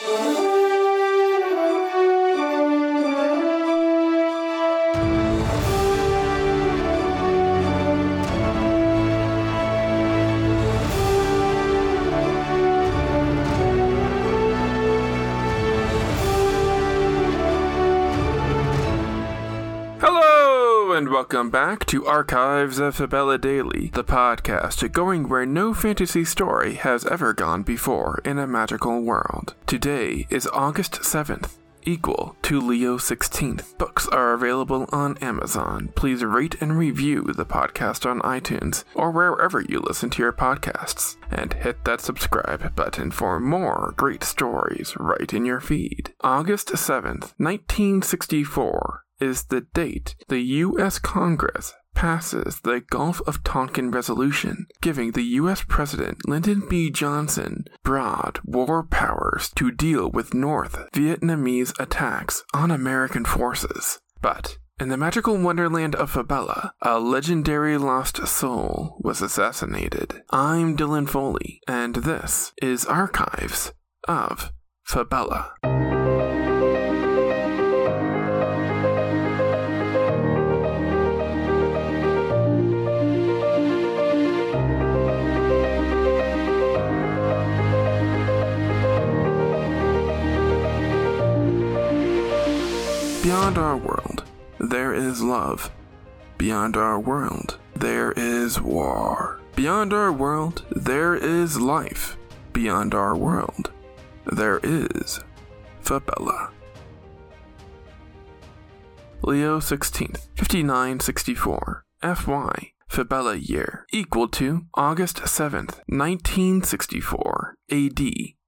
Hello, and welcome back to Archives of Fabella Daily, the podcast going where no fantasy story has ever gone before in a magical world. Today is August 7th, equal to Leo 16th. Books are available on Amazon. Please rate and review the podcast on iTunes or wherever you listen to your podcasts. And hit that subscribe button for more great stories right in your feed. August 7th, 1964 is the date the U.S. Congress passes the Gulf of Tonkin Resolution, giving the U.S. President Lyndon B. Johnson broad war powers to deal with North Vietnamese attacks on American forces. But in the magical wonderland of Fabella, a legendary lost soul was assassinated. I'm Dylan Foley, and this is Archives of Fabella. Beyond our world, there is love. Beyond our world, there is war. Beyond our world, there is life. Beyond our world, there is Fabella. Leo 16th, 5964, FY, Fabella year, equal to August 7th, 1964, AD,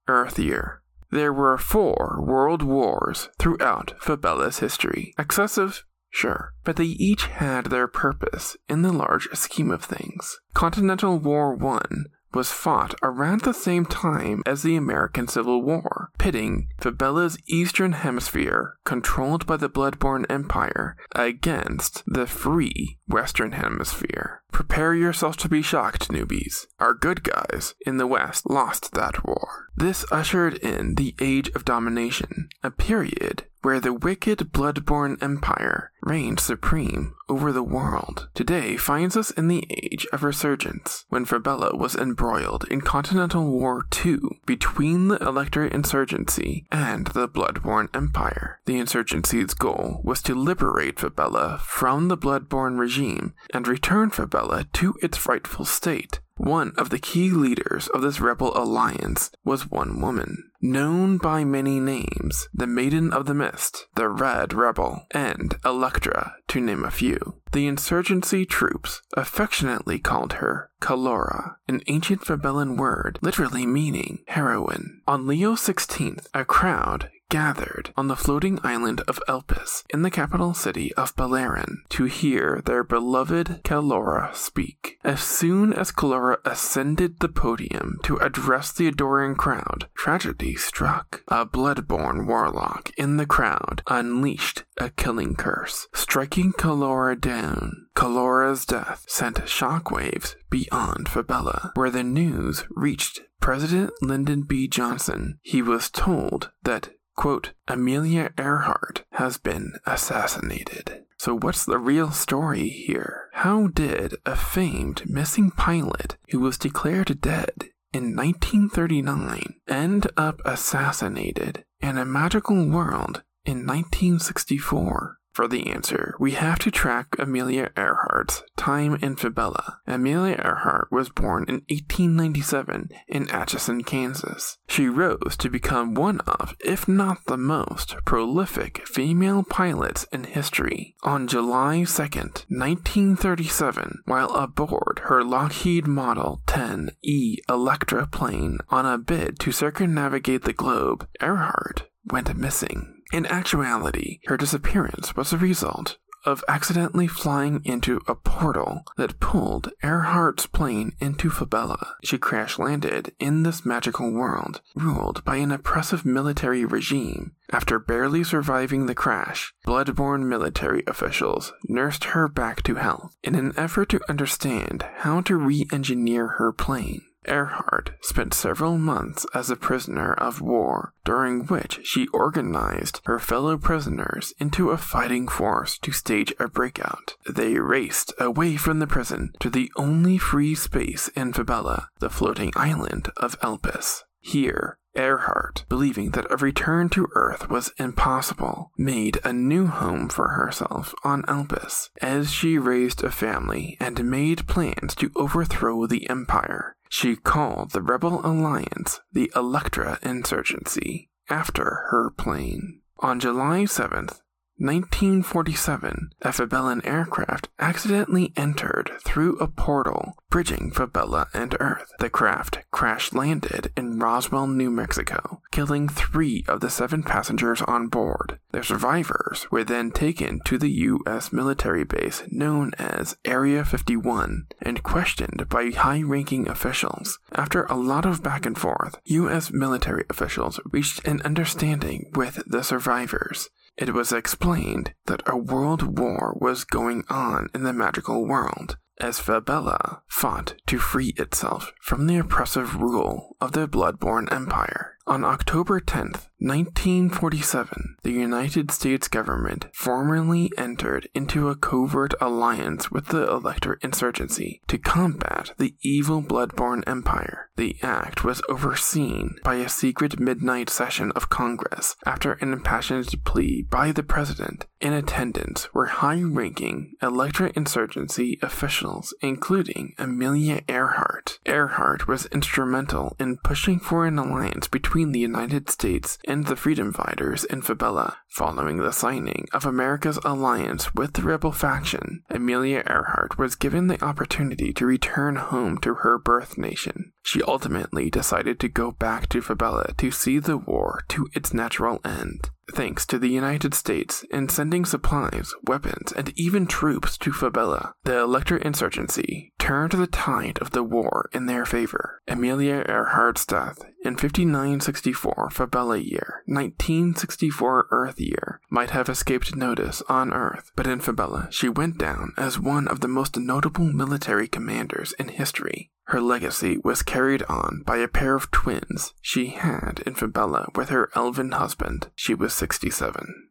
Earth year. There were four world wars throughout Fabella's history. Excessive? Sure, but they each had their purpose in the large scheme of things. Continental War I was fought around the same time as the American Civil War, pitting Fabella's eastern hemisphere, controlled by the Bloodborne Empire, against the free western hemisphere. Prepare yourself to be shocked, newbies. Our good guys in the West lost that war. This ushered in the Age of Domination, a period where the wicked Bloodborne Empire reigned supreme over the world. Today finds us in the age of resurgence, when Fabella was embroiled in Continental War II between the Electorate insurgency and the Bloodborne Empire. The insurgency's goal was to liberate Fabella from the Bloodborne regime and return Fabella to its rightful state. One of the key leaders of this rebel alliance was one woman, known by many names the Maiden of the Mist, the Red Rebel, and Electra, to name a few. The insurgency troops affectionately called her Calora, an ancient Fabellan word literally meaning heroine. On Leo 16th, a crowd gathered on the floating island of Elpis in the capital city of Balerin to hear their beloved Calora speak. As soon as Calora ascended the podium to address the adoring crowd, tragedy struck. A bloodborne warlock in the crowd unleashed a killing curse, striking Calora down. Calora's death sent shockwaves beyond Fabella, where the news reached President Lyndon B. Johnson. He was told that quote, Amelia Earhart has been assassinated. So, what's the real story here? How did a famed missing pilot who was declared dead in 1939 end up assassinated in a magical world in 1964? For the answer, we have to track Amelia Earhart's time in Fabella. Amelia Earhart was born in 1897 in Atchison, Kansas. She rose to become one of, if not the most, prolific female pilots in history. On July 2, 1937, while aboard her Lockheed Model 10E Electra plane on a bid to circumnavigate the globe, Earhart went missing. In actuality, her disappearance was a result of accidentally flying into a portal that pulled Earhart's plane into Fabella. She crash landed in this magical world, ruled by an oppressive military regime. After barely surviving the crash, bloodborne military officials nursed her back to health in an effort to understand how to re engineer her plane. Earhart spent several months as a prisoner of war, during which she organized her fellow prisoners into a fighting force to stage a breakout. They raced away from the prison to the only free space in Fabella, the floating island of Elpis. Here, Earhart, believing that a return to Earth was impossible, made a new home for herself on Elpis as she raised a family and made plans to overthrow the Empire. She called the Rebel Alliance the Electra Insurgency after her plane. On July 7th, 1947, a Fabellan aircraft accidentally entered through a portal bridging Fabella and Earth. The craft crash landed in Roswell, New Mexico, killing three of the seven passengers on board. The survivors were then taken to the U.S. military base known as Area 51 and questioned by high ranking officials. After a lot of back and forth, U.S. military officials reached an understanding with the survivors. It was explained that a world war was going on in the magical world as Fabella fought to free itself from the oppressive rule of the Bloodborne Empire. On October 10th, 1947, the United States government formally entered into a covert alliance with the Electra insurgency to combat the evil Bloodborne Empire. The act was overseen by a secret midnight session of Congress after an impassioned plea by the president. In attendance were high ranking Electra insurgency officials, including Amelia Earhart. Earhart was instrumental in pushing for an alliance between the United States and the freedom fighters in Fabella. Following the signing of America's alliance with the rebel faction, Amelia Earhart was given the opportunity to return home to her birth nation. She ultimately decided to go back to Fabella to see the war to its natural end. Thanks to the United States in sending supplies, weapons, and even troops to Fabella, the Electra insurgency turned the tide of the war in their favor. Amelia Earhart's death in 5964 Fabella year, 1964 Earth year, might have escaped notice on Earth, but in Fabella she went down as one of the most notable military commanders in history. Her legacy was carried on by a pair of twins she had in Fabella with her elven husband. She was 67.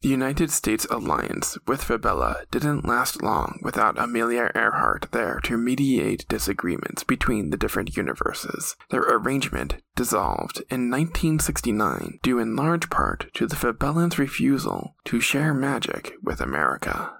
The United States alliance with Fabella didn't last long without Amelia Earhart there to mediate disagreements between the different universes. Their arrangement dissolved in 1969 due in large part to the Fabellans' refusal to share magic with America.